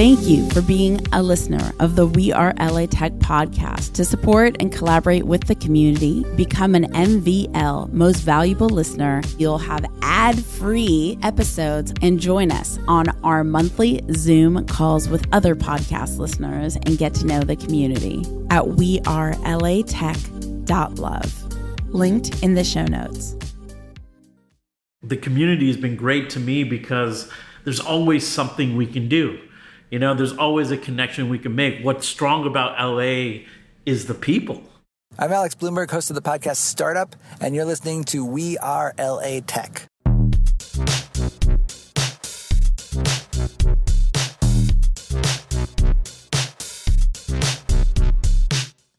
Thank you for being a listener of the We Are LA Tech podcast. To support and collaborate with the community, become an MVL Most Valuable Listener. You'll have ad free episodes and join us on our monthly Zoom calls with other podcast listeners and get to know the community at wearelatech.love. Linked in the show notes. The community has been great to me because there's always something we can do you know, there's always a connection we can make. What's strong about LA is the people. I'm Alex Blumberg, host of the podcast Startup, and you're listening to We Are LA Tech.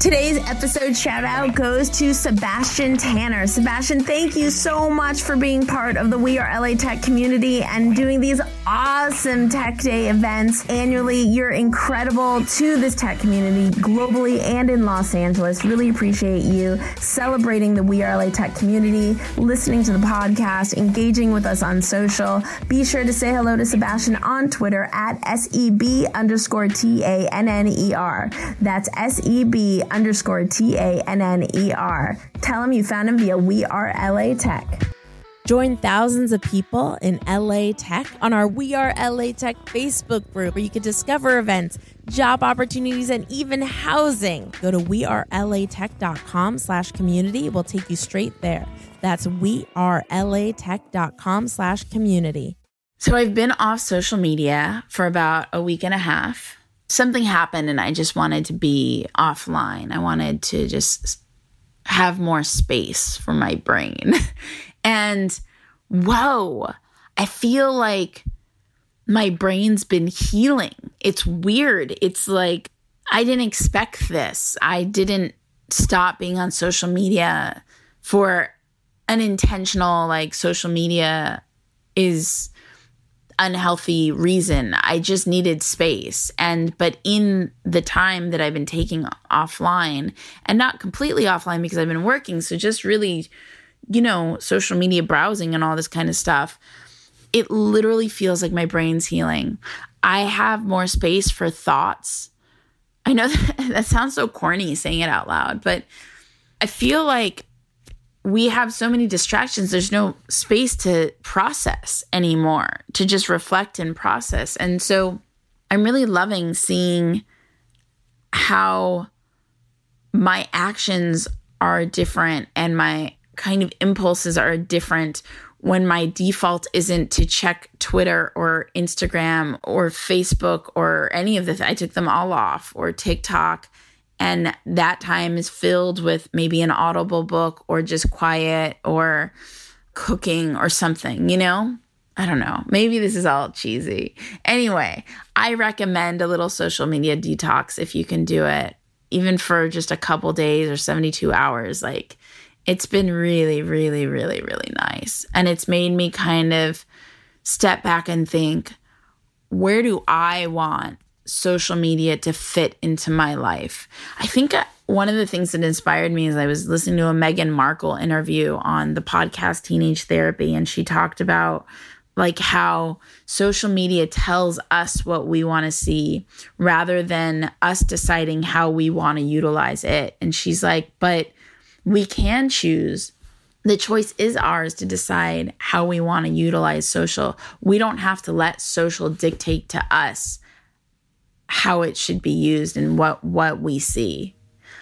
Today's episode shout out goes to Sebastian Tanner. Sebastian, thank you so much for being part of the We Are LA Tech community and doing these awesome Tech Day events annually. You're incredible to this tech community globally and in Los Angeles. Really appreciate you celebrating the We Are LA Tech community, listening to the podcast, engaging with us on social. Be sure to say hello to Sebastian on Twitter at SEB underscore T A N N E R. That's SEB underscore T A N N E R. Tell him you found him via We Are LA Tech. Join thousands of people in LA Tech on our We Are LA Tech Facebook group where you can discover events, job opportunities, and even housing. Go to wearelatech.com slash community. We'll take you straight there. That's wearelatech.com slash community. So I've been off social media for about a week and a half something happened and I just wanted to be offline. I wanted to just have more space for my brain. and whoa, I feel like my brain's been healing. It's weird. It's like I didn't expect this. I didn't stop being on social media for an intentional like social media is unhealthy reason. I just needed space. And, but in the time that I've been taking offline and not completely offline because I've been working, so just really, you know, social media browsing and all this kind of stuff, it literally feels like my brain's healing. I have more space for thoughts. I know that, that sounds so corny saying it out loud, but I feel like we have so many distractions. There's no space to process anymore to just reflect and process. And so i'm really loving seeing how my actions are different and my kind of impulses are different when my default isn't to check Twitter or Instagram or Facebook or any of the th- I took them all off or TikTok and that time is filled with maybe an audible book or just quiet or cooking or something, you know? I don't know. Maybe this is all cheesy. Anyway, I recommend a little social media detox if you can do it, even for just a couple days or 72 hours. Like, it's been really, really, really, really nice. And it's made me kind of step back and think, where do I want social media to fit into my life. I think uh, one of the things that inspired me is I was listening to a Meghan Markle interview on the podcast Teenage Therapy, and she talked about like how social media tells us what we want to see rather than us deciding how we want to utilize it. And she's like, but we can choose. The choice is ours to decide how we want to utilize social. We don't have to let social dictate to us how it should be used and what what we see.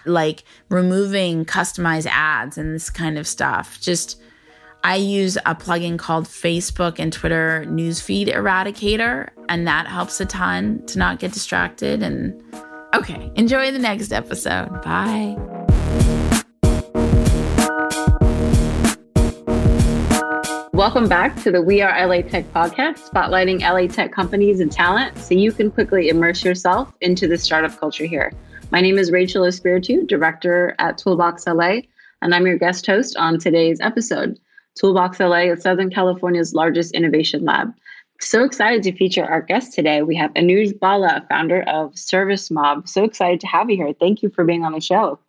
Like removing customized ads and this kind of stuff. Just i use a plugin called facebook and twitter newsfeed eradicator and that helps a ton to not get distracted and okay enjoy the next episode. Bye Welcome back to the We Are LA Tech podcast, spotlighting LA tech companies and talent so you can quickly immerse yourself into the startup culture here. My name is Raychel Espiritu, director at Toolbox LA. and I'm your guest host on today's episode. Toolbox LA is Southern California's largest innovation lab. So excited to feature our guest today. We have Anuj Bhalla, founder of Service Mob. So excited to have you here. Thank you for being on the show.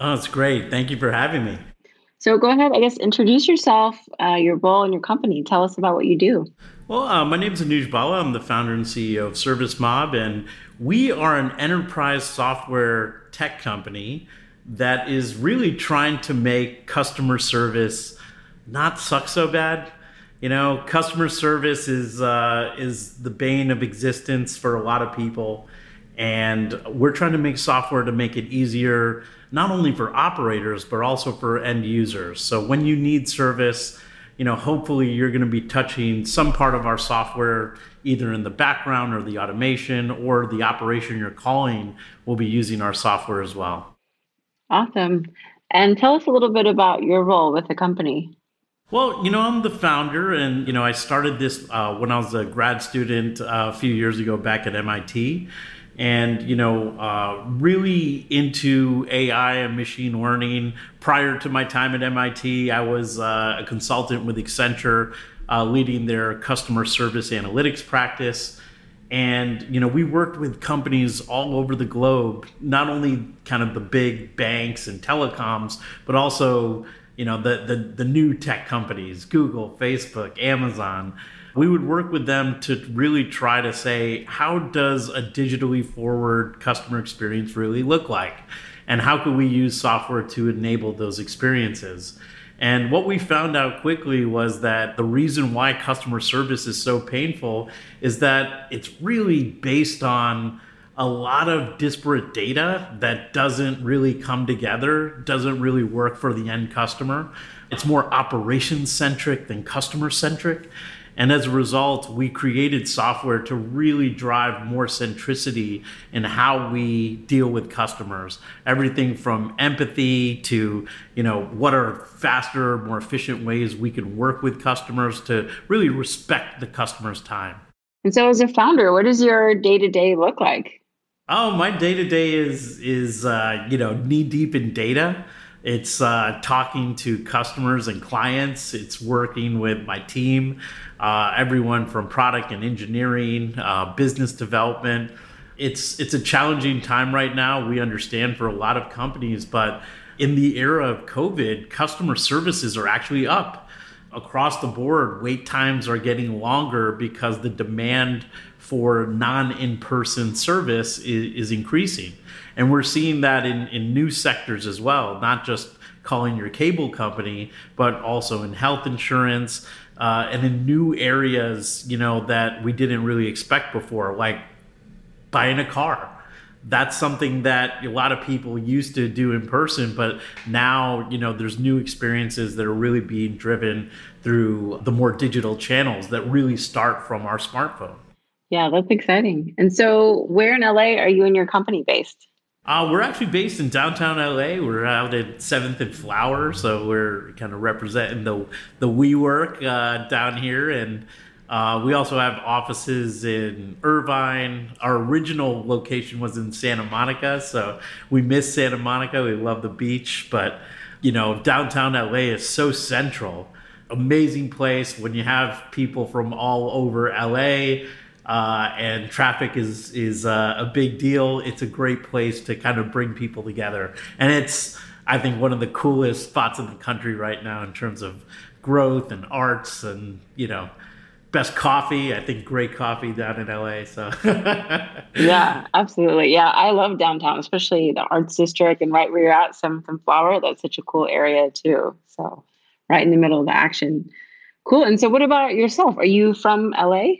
Oh, it's great. Thank you for having me. So go ahead, I guess, introduce yourself, uh, your role in your company. Tell us about what you do. Well, uh, my name is Anuj Bhalla. I'm the founder and CEO of Service Mob, and we are an enterprise software tech company that is really trying to make customer service not suck so bad. You know, customer service is uh, is the bane of existence for a lot of people, and we're trying to make software to make it easier, not only for operators but also for end users. So when you need service, you know, hopefully you're going to be touching some part of our software, either in the background or the automation or the operation you're calling will be using our software as well. Awesome. And tell us a little bit about your role with the company. Well, you know, I'm the founder, and you know, I started this uh, when I was a grad student uh, a few years ago back at MIT, and you know, uh, really into AI and machine learning. Prior to my time at MIT, I was uh, a consultant with Accenture, uh, leading their customer service analytics practice. And you know, we worked with companies all over the globe, not only kind of the big banks and telecoms, but also you know the the, the new tech companies, Google, Facebook, Amazon. We would work with them to really try to say, how does a digitally forward customer experience really look like? And how can we use software to enable those experiences? And what we found out quickly was that the reason why customer service is so painful is that it's really based on a lot of disparate data that doesn't really come together, doesn't really work for the end customer. It's more operations centric than customer centric. And as a result, we created software to really drive more centricity in how we deal with customers. Everything from empathy to, you know, what are faster, more efficient ways we can work with customers to really respect the customer's time. And so as a founder, what does your day-to-day look like? Oh, my day-to-day is is uh, you know, knee deep in data. It's uh, talking to customers and clients. It's working with my team, uh, everyone from product and engineering, uh, business development. It's it's a challenging time right now. We understand for a lot of companies, but in the era of COVID, customer services are actually up across the board. Wait times are getting longer because the demand for non in person service is, is increasing. And we're seeing that in, in new sectors as well, not just calling your cable company, but also in health insurance uh, and in new areas, you know, that we didn't really expect before, like buying a car. That's something that a lot of people used to do in person, but now, you know, there's new experiences that are really being driven through the more digital channels that really start from our smartphone. Yeah, that's exciting. And so, where in LA are you and your company based? Uh, we're actually based in downtown LA. We're out at Seventh and Flower, so we're kind of representing the the WeWork uh, down here, and uh, we also have offices in Irvine. Our original location was in Santa Monica, so we miss Santa Monica. We love the beach, but you know, downtown LA is so central. Amazing place when you have people from all over LA uh, and traffic is is uh, a big deal. It's a great place to kind of bring people together, and it's I think one of the coolest spots in the country right now in terms of growth and arts and you know best coffee. I think great coffee down in LA. So yeah, absolutely. Yeah, I love downtown, especially the arts district and right where you're at, Seventh and Flower. That's such a cool area too. So right in the middle of the action. Cool. And so, what about yourself? Are you from LA?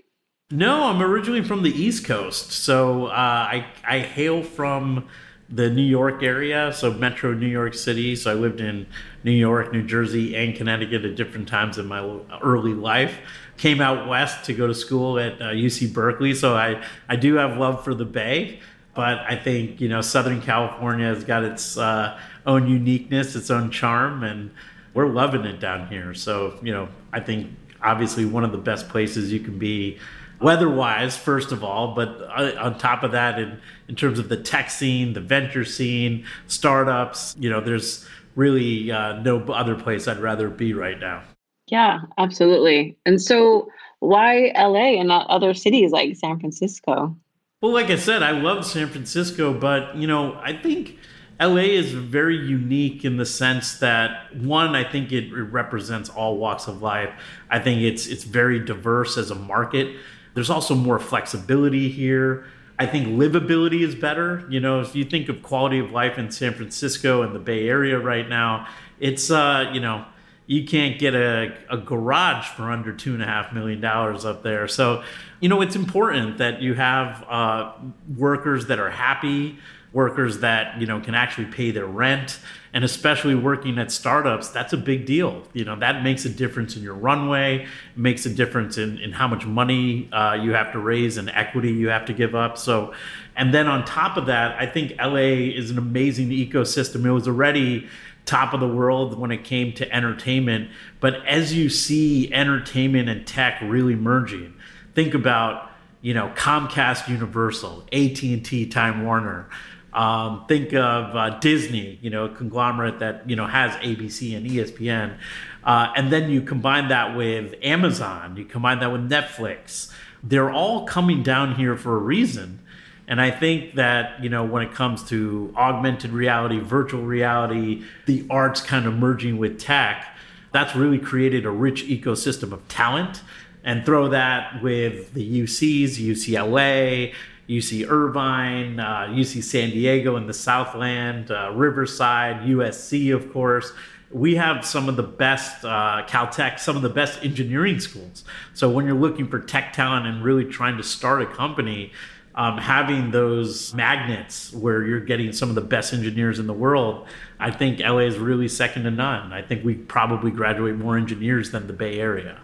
No, I'm originally from the East Coast. So uh, I I hail from the New York area, so Metro New York City. So I lived in New York, New Jersey, and Connecticut at different times in my early life. Came out west to go to school at uh, UC Berkeley, so I I do have love for the Bay. But I think you know Southern California has got its uh, own uniqueness, its own charm, and we're loving it down here. So you know I think obviously one of the best places you can be weather-wise, first of all, but uh, on top of that, in in terms of the tech scene, the venture scene, startups, you know, there's really uh, no other place I'd rather be right now. Yeah, absolutely. And so, why LA and not other cities like San Francisco? Well, like I said, I love San Francisco, but you know, I think LA is very unique in the sense that one, I think it represents all walks of life. I think it's it's very diverse as a market. There's also more flexibility here. I think livability is better. You know, if you think of quality of life in San Francisco and the Bay Area right now, it's uh, you know, you can't get a, a garage for under two and a half million dollars up there. So, you know, it's important that you have uh, workers that are happy, workers that you know can actually pay their rent, and especially working at startups, that's a big deal. You know, that makes a difference in your runway, makes a difference in in how much money uh, you have to raise and equity you have to give up. So, and then on top of that, I think LA is an amazing ecosystem. It was already top of the world when it came to entertainment. But as you see entertainment and tech really merging, think about you know Comcast, Universal, AT and T, Time Warner. Um, think of uh, Disney, you know, a conglomerate that you know has ABC and ESPN, uh, and then you combine that with Amazon, you combine that with Netflix. They're all coming down here for a reason and I think that, you know, when it comes to augmented reality, virtual reality, the arts kind of merging with tech, that's really created a rich ecosystem of talent. And throw that with the UCs, UCLA, UC Irvine, uh, UC San Diego in the Southland, uh, Riverside, USC, of course. We have some of the best, uh, Caltech, some of the best engineering schools. So when you're looking for tech talent and really trying to start a company, um, having those magnets where you're getting some of the best engineers in the world, I think LA is really second to none. I think we probably graduate more engineers than the Bay Area.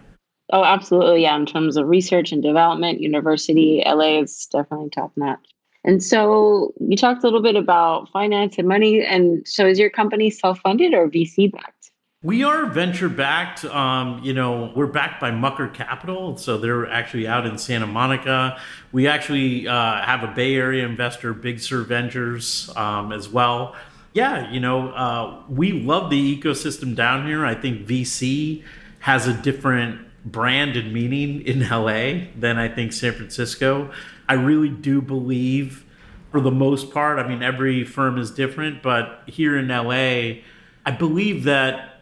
Oh, absolutely. Yeah. In terms of research and development, university, LA is definitely top notch. And so you talked a little bit about finance and money. And so is your company self funded or VC backed? We are venture backed. Um, you know, we're backed by Mucker Capital, so they're actually out in Santa Monica. We actually uh, have a Bay Area investor, Big Sur Ventures, um, as well. Yeah, you know, uh, we love the ecosystem down here. I think VC has a different brand and meaning in LA than I think San Francisco. I really do believe, for the most part, I mean, every firm is different, but here in LA, I believe that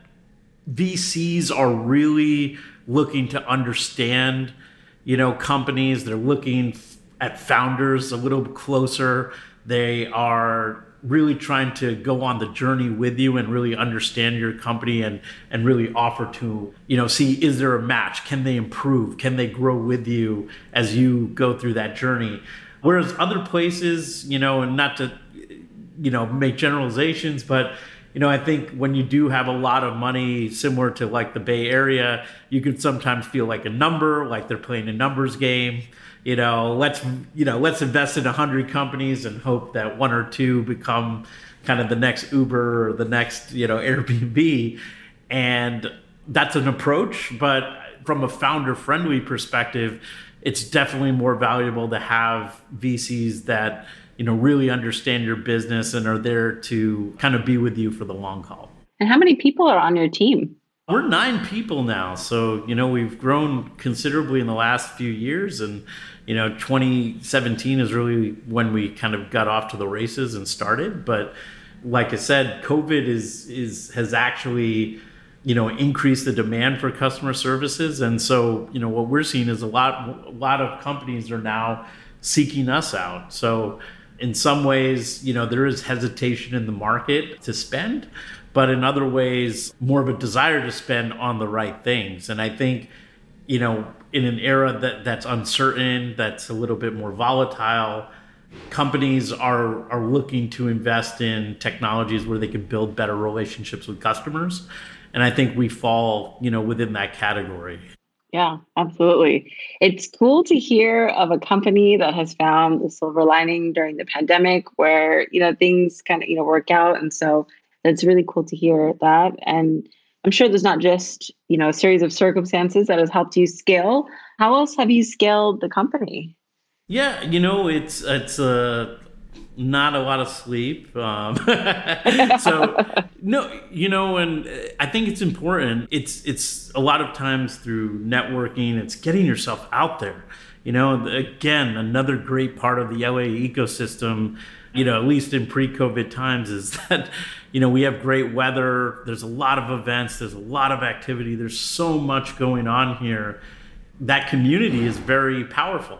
VCs are really looking to understand, you know, companies. They're looking at founders a little closer. They are really trying to go on the journey with you and really understand your company and and really offer to you know see is there a match? Can they improve? Can they grow with you as you go through that journey? Whereas other places you know and not to you know make generalizations but you know, I think when you do have a lot of money, similar to like the Bay Area, you can sometimes feel like a number, like they're playing a numbers game. You know, let's you know, let's invest in a hundred companies and hope that one or two become kind of the next Uber or the next you know Airbnb, and that's an approach. But from a founder friendly perspective, it's definitely more valuable to have VCs that you know really understand your business and are there to kind of be with you for the long haul and how many people are on your team we're nine people now so you know we've grown considerably in the last few years and you know 2017 is really when we kind of got off to the races and started but like i said covid is is has actually you know increased the demand for customer services and so you know what we're seeing is a lot a lot of companies are now seeking us out. So in some ways, you know, there is hesitation in the market to spend, but in other ways, more of a desire to spend on the right things. And I think, you know, in an era that that's uncertain, that's a little bit more volatile, companies are are looking to invest in technologies where they can build better relationships with customers. And I think we fall, you know, within that category. Yeah, absolutely. It's cool to hear of a company that has found the silver lining during the pandemic where, you know, things kind of, you know, work out. And so it's really cool to hear that. And I'm sure there's not just, you know, a series of circumstances that has helped you scale. How else have you scaled the company? Yeah, you know, it's it's a not a lot of sleep. Um, so no, you know, and I think it's important. It's it's a lot of times through networking. It's getting yourself out there. You know, again, another great part of the LA ecosystem. You know, at least in pre-COVID times, is that you know we have great weather. There's a lot of events. There's a lot of activity. There's so much going on here. That community is very powerful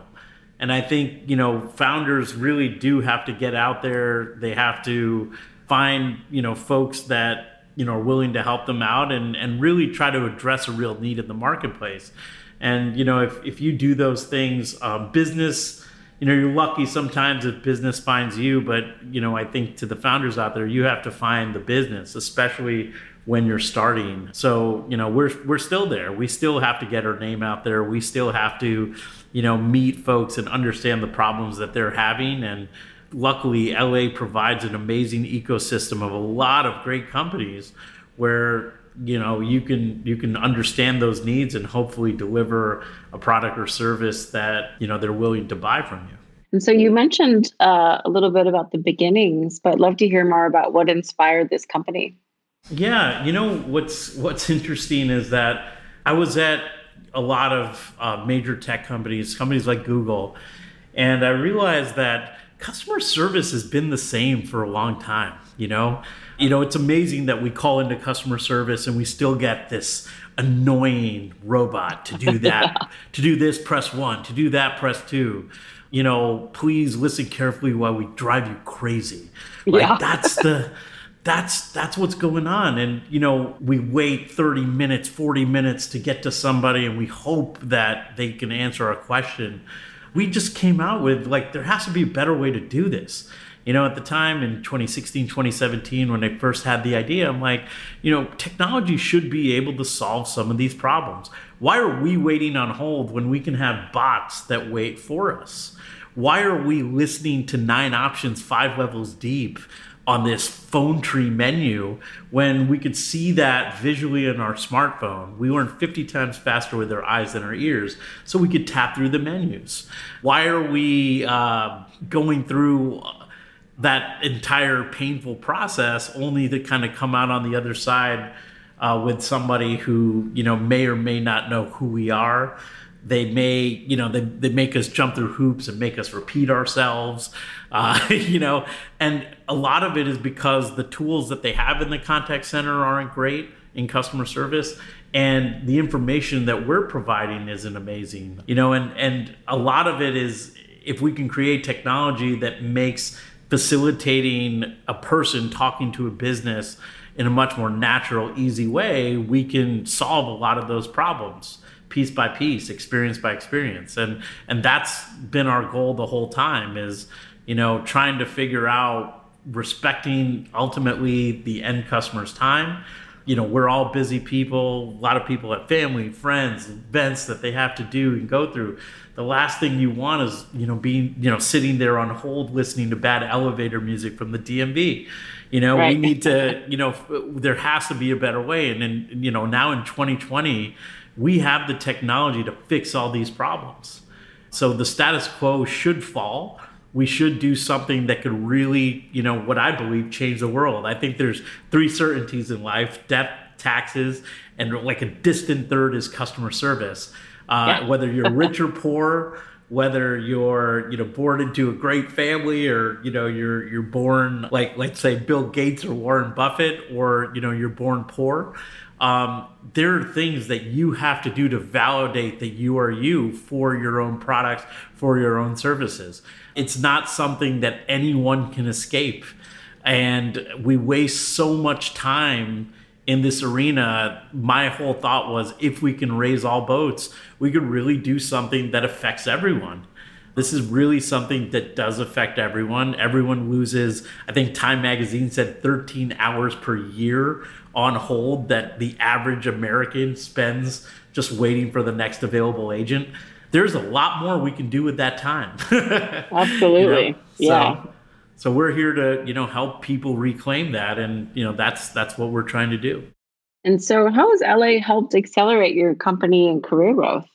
and I think, you know, founders really do have to get out there. They have to find, you know, folks that, you know, are willing to help them out and, and really try to address a real need in the marketplace. And, you know, if, if you do those things, uh, business, you know, you're lucky sometimes if business finds you, but, you know, I think to the founders out there, you have to find the business, especially when you're starting. So, you know, we're we're still there. We still have to get our name out there. We still have to, you know, meet folks and understand the problems that they're having and luckily LA provides an amazing ecosystem of a lot of great companies where you know you can you can understand those needs and hopefully deliver a product or service that you know they're willing to buy from you. And so you mentioned uh, a little bit about the beginnings but I'd love to hear more about what inspired this company. Yeah, you know what's what's interesting is that I was at a lot of uh, major tech companies, companies like Google, and I realized that customer service has been the same for a long time. You know, you know it's amazing that we call into customer service and we still get this annoying robot to do that, to do this, press one, to do that, press two. You know, please listen carefully while we drive you crazy. Like yeah. that's the that's that's what's going on and you know we wait 30 minutes 40 minutes to get to somebody and we hope that they can answer our question we just came out with like there has to be a better way to do this. You know at the time in 2016 2017 when i first had the idea i'm like you know technology should be able to solve some of these problems. Why are we waiting on hold when we can have bots that wait for us? Why are we listening to nine options five levels deep on this phone tree menu when we could see that visually in our smartphone. We learn 50 times faster with our eyes than our ears, so we could tap through the menus. Why are we uh, going through that entire painful process only to kind of come out on the other side uh, with somebody who you know may or may not know who we are? They may you know they, they make us jump through hoops and make us repeat ourselves uh, you know? And a lot of it is because the tools that they have in the contact center aren't great in customer service and the information that we're providing isn't amazing you know? And and a lot of it is if we can create technology that makes facilitating a person talking to a business in a much more natural easy way we can solve a lot of those problems piece by piece, experience by experience. And and that's been our goal the whole time is, you know, trying to figure out respecting ultimately the end customer's time. You know, we're all busy people. A lot of people have family, friends, events that they have to do and go through. The last thing you want is, you know, being, you know, sitting there on hold listening to bad elevator music from the DMV. You know, right. we need to, you know, there has to be a better way. And then, you know, now in 2020, we have the technology to fix all these problems. So the status quo should fall. We should do something that could really, you know, what I believe change the world. I think there's three certainties in life death, taxes, and like a distant third is customer service. Uh, yeah. whether you're rich or poor, whether you're you know born into a great family or you know you're you're born like let's say Bill Gates or Warren Buffett or you know you're born poor um, there are things that you have to do to validate that you are you for your own products, for your own services. It's not something that anyone can escape. And we waste so much time in this arena. My whole thought was if we can raise all boats, we could really do something that affects everyone. This is really something that does affect everyone. Everyone loses, I think Time Magazine said 13 hours per year on hold that the average American spends just waiting for the next available agent. There's a lot more we can do with that time. Absolutely. you know? Yeah. So, so we're here to, you know, help people reclaim that and, you know, that's that's what we're trying to do. And so how has LA helped accelerate your company and career growth?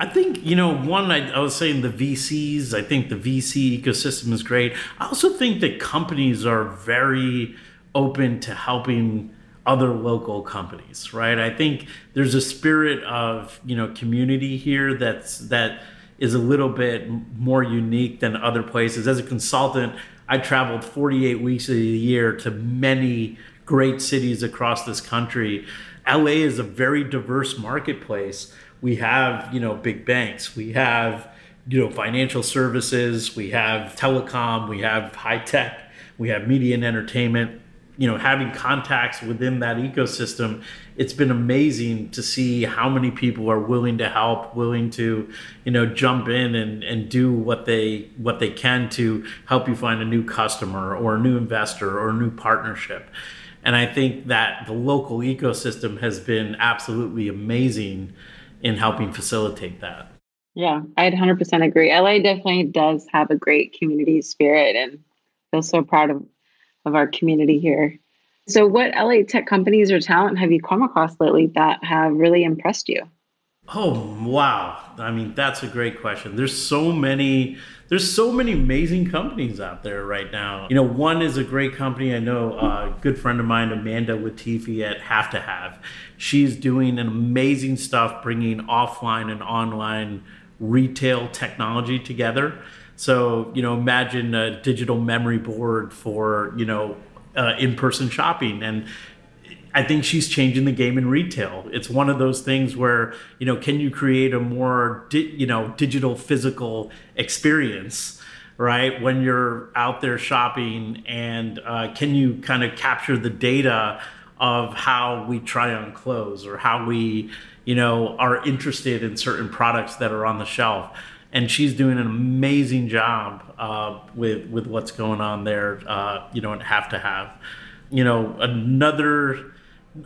I think, you know, one, I, I, was saying the VCs, I think the VC ecosystem is great. I also think that companies are very open to helping other local companies, right? I think there's a spirit of, you know, community here that's, that is a little bit more unique than other places. As a consultant, I traveled 48 weeks of the year to many great cities across this country. LA is a very diverse marketplace we have you know big banks. We have you know financial services. We have telecom. We have high tech. We have media and entertainment. You know having contacts within that ecosystem it's been amazing to see how many people are willing to help willing to you know jump in and, and do what they what they can to help you find a new customer or a new investor or a new partnership. And i think that the local ecosystem has been absolutely amazing in helping facilitate that. Yeah, I'd 100% agree. LA definitely does have a great community spirit and feel so proud of, of our community here. So, what LA tech companies or talent have you come across lately that have really impressed you? Oh, wow. I mean, that's a great question. There's so many there's so many amazing companies out there right now. You know, one is a great company. I know a good friend of mine, Amanda Latifi at Have to Have. She's doing an amazing stuff bringing offline and online retail technology together. So, you know, imagine a digital memory board for, you know, uh, in person shopping. And I think she's changing the game in retail. It's one of those things where you know, can you create a more di- you know digital physical experience, right? When you're out there shopping, and uh, can you kind of capture the data of how we try on clothes or how we you know are interested in certain products that are on the shelf? And she's doing an amazing job uh, with with what's going on there. Uh, you know, and have to have. You know, another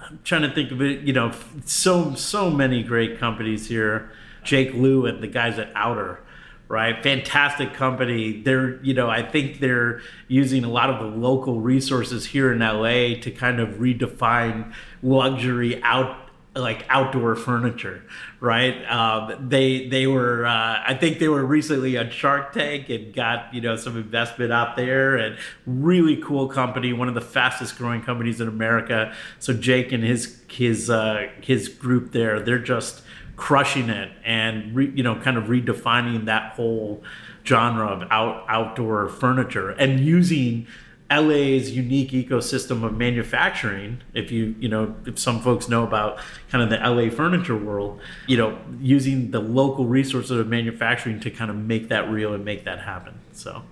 I'm trying to think of it. You know, so so many great companies here. Jake Liu and the guys at Outer, right? Fantastic company. They're you know I think they're using a lot of the local resources here in LA to kind of redefine luxury out like outdoor furniture, right? Um, they they were uh, I think they were recently on Shark Tank and got you know some investment out there and really cool company, one of the fastest growing companies in America. So Jake and his his uh, his group there, they're just crushing it and re, you know kind of redefining that whole genre of out outdoor furniture and using LA's unique ecosystem of manufacturing, if you you know if some folks know about kind of the LA furniture world, you know using the local resources of manufacturing to kind of make that real and make that happen. So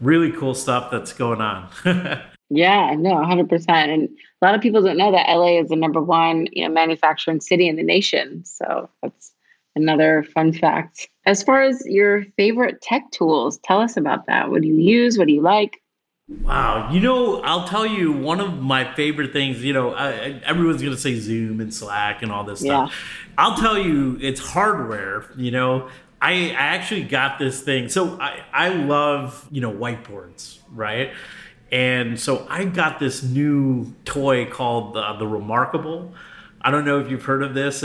really cool stuff that's going on. yeah, no, 100%. And a lot of people don't know that LA is the number one, you know, manufacturing city in the nation. So that's another fun fact. As far as your favorite tech tools, tell us about that. What do you use? What do you like? Wow, you know, I'll tell you one of my favorite things. You know, I, everyone's gonna say Zoom and Slack and all this stuff. Yeah. I'll tell you, it's hardware. You know, I, I actually got this thing. So I, I love you know whiteboards, right? And so I got this new toy called uh, the Remarkable. I don't know if you've heard of this,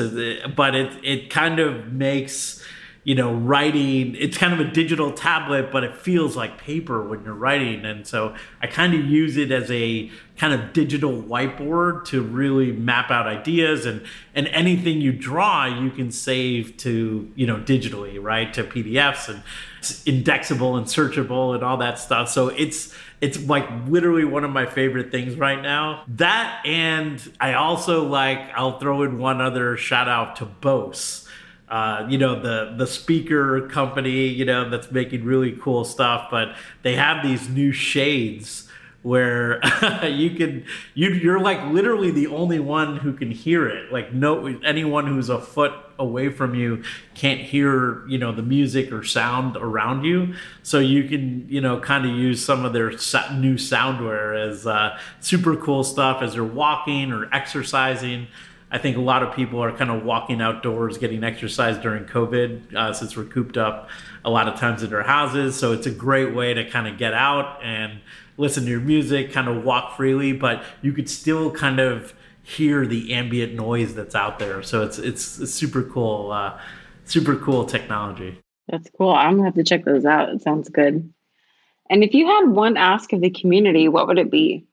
but it it kind of makes you know, writing. It's kind of a digital tablet, but it feels like paper when you're writing. And so I kind of use it as a kind of digital whiteboard to really map out ideas and and anything you draw you can save to you know digitally right to pdfs and it's indexable and searchable and all that stuff so it's it's like literally one of my favorite things right now that and i also like i'll throw in one other shout out to bose uh, you know the the speaker company you know that's making really cool stuff but they have these new shades where you can you you're like literally the only one who can hear it. Like no anyone who's a foot away from you can't hear you know the music or sound around you. So you can you know kind of use some of their new soundware as uh, super cool stuff as you're walking or exercising I think a lot of people are kind of walking outdoors, getting exercise during COVID uh, since we're cooped up a lot of times in our houses. So it's a great way to kind of get out and listen to your music, kind of walk freely, but you could still kind of hear the ambient noise that's out there. So it's it's, it's super cool. Uh, super cool technology. That's cool. I'm gonna have to check those out. It sounds good. And if you had one ask of the community, what would it be?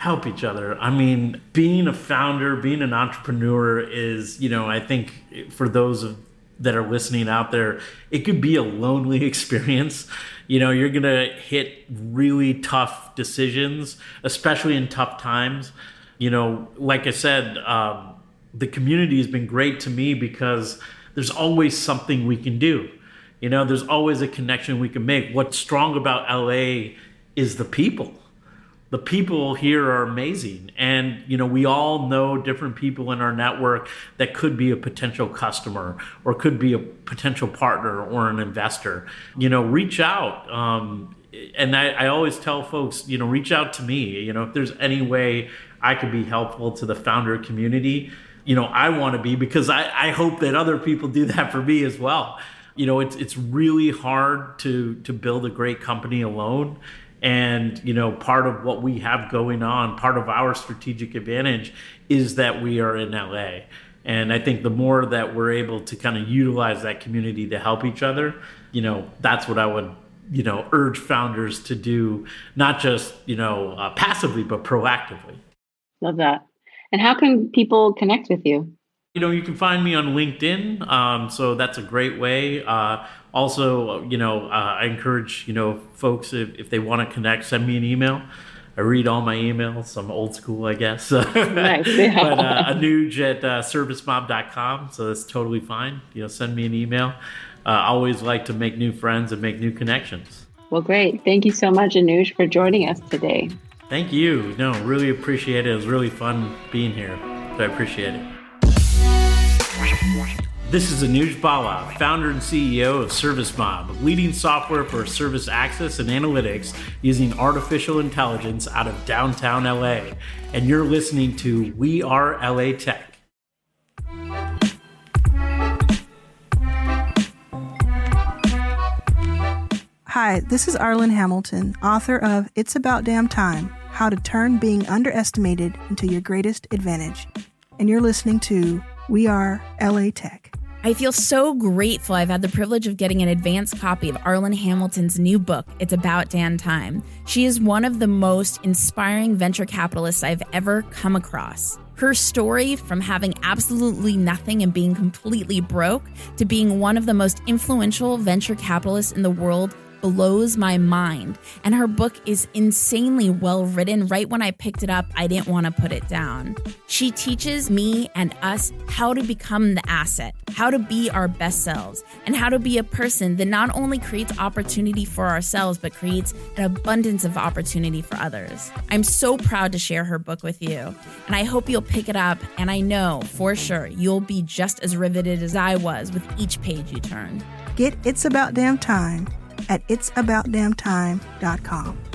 Help each other. I mean, being a founder, being an entrepreneur is, you know, I think for those of, that are listening out there, it could be a lonely experience. You know, you're going to hit really tough decisions, especially in tough times. You know, like I said, um, the community has been great to me because there's always something we can do you know, there's always a connection we can make. What's strong about LA is the people. The people here are amazing. And, you know, we all know different people in our network that could be a potential customer or could be a potential partner or an investor. You know, reach out. Um, and I, I always tell folks, you know, reach out to me. You know, if there's any way I could be helpful to the founder community, you know, I want to be because I, I hope that other people do that for me as well you know it's it's really hard to to build a great company alone and you know part of what we have going on part of our strategic advantage is that we are in LA and I think the more that we're able to kind of utilize that community to help each other you know that's what I would you know urge founders to do not just you know uh, passively but proactively. Love that. And how can people connect with you you know, you can find me on LinkedIn, um, so that's a great way. Uh, also, you know, uh, I encourage you know folks if, if they want to connect, send me an email. I read all my emails. I'm old school, I guess. nice, yeah. but uh, anuj at uh, servicemob.com, so that's totally fine. You know, send me an email. Uh, I always like to make new friends and make new connections. Well, great. Thank you so much, Anuj, for joining us today. Thank you. No, really appreciate it. It was really fun being here. So I appreciate it. This is Anuj Bhalla, founder and CEO of ServiceMob, leading software for service access and analytics using artificial intelligence out of downtown LA. And you're listening to We Are LA Tech. Hi, this is Arlan Hamilton, author of It's About Damn Time How to Turn Being Underestimated into Your Greatest Advantage. And you're listening to We Are LA Tech. I feel so grateful I've had the privilege of getting an advance copy of Arlan Hamilton's new book, It's About Damn Time. She is one of the most inspiring venture capitalists I've ever come across. Her story from having absolutely nothing and being completely broke to being one of the most influential venture capitalists in the world blows my mind. And her book is insanely well written. Right when I picked it up, I didn't want to put it down. She teaches me and us how to become the asset, how to be our best selves, and how to be a person that not only creates opportunity for ourselves, but creates an abundance of opportunity for others. I'm so proud to share her book with you, and I hope you'll pick it up. And I know for sure you'll be just as riveted as I was with each page you turned. Get It's About Damn Time at itsaboutdamntime.com.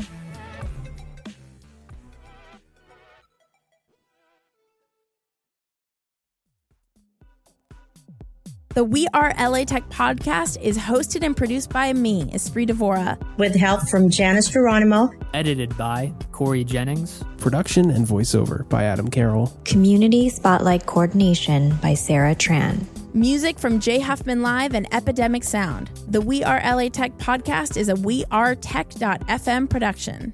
The We Are LA Tech podcast is hosted and produced by me, Espree Devora. With help from Janice Geronimo. Edited by Corey Jennings. Production and voiceover by Adam Carroll. Community Spotlight Coordination by Sarah Tran. Music from Jay Huffman Live and Epidemic Sound. The We Are LA Tech podcast is a We Are wearetech.fm production.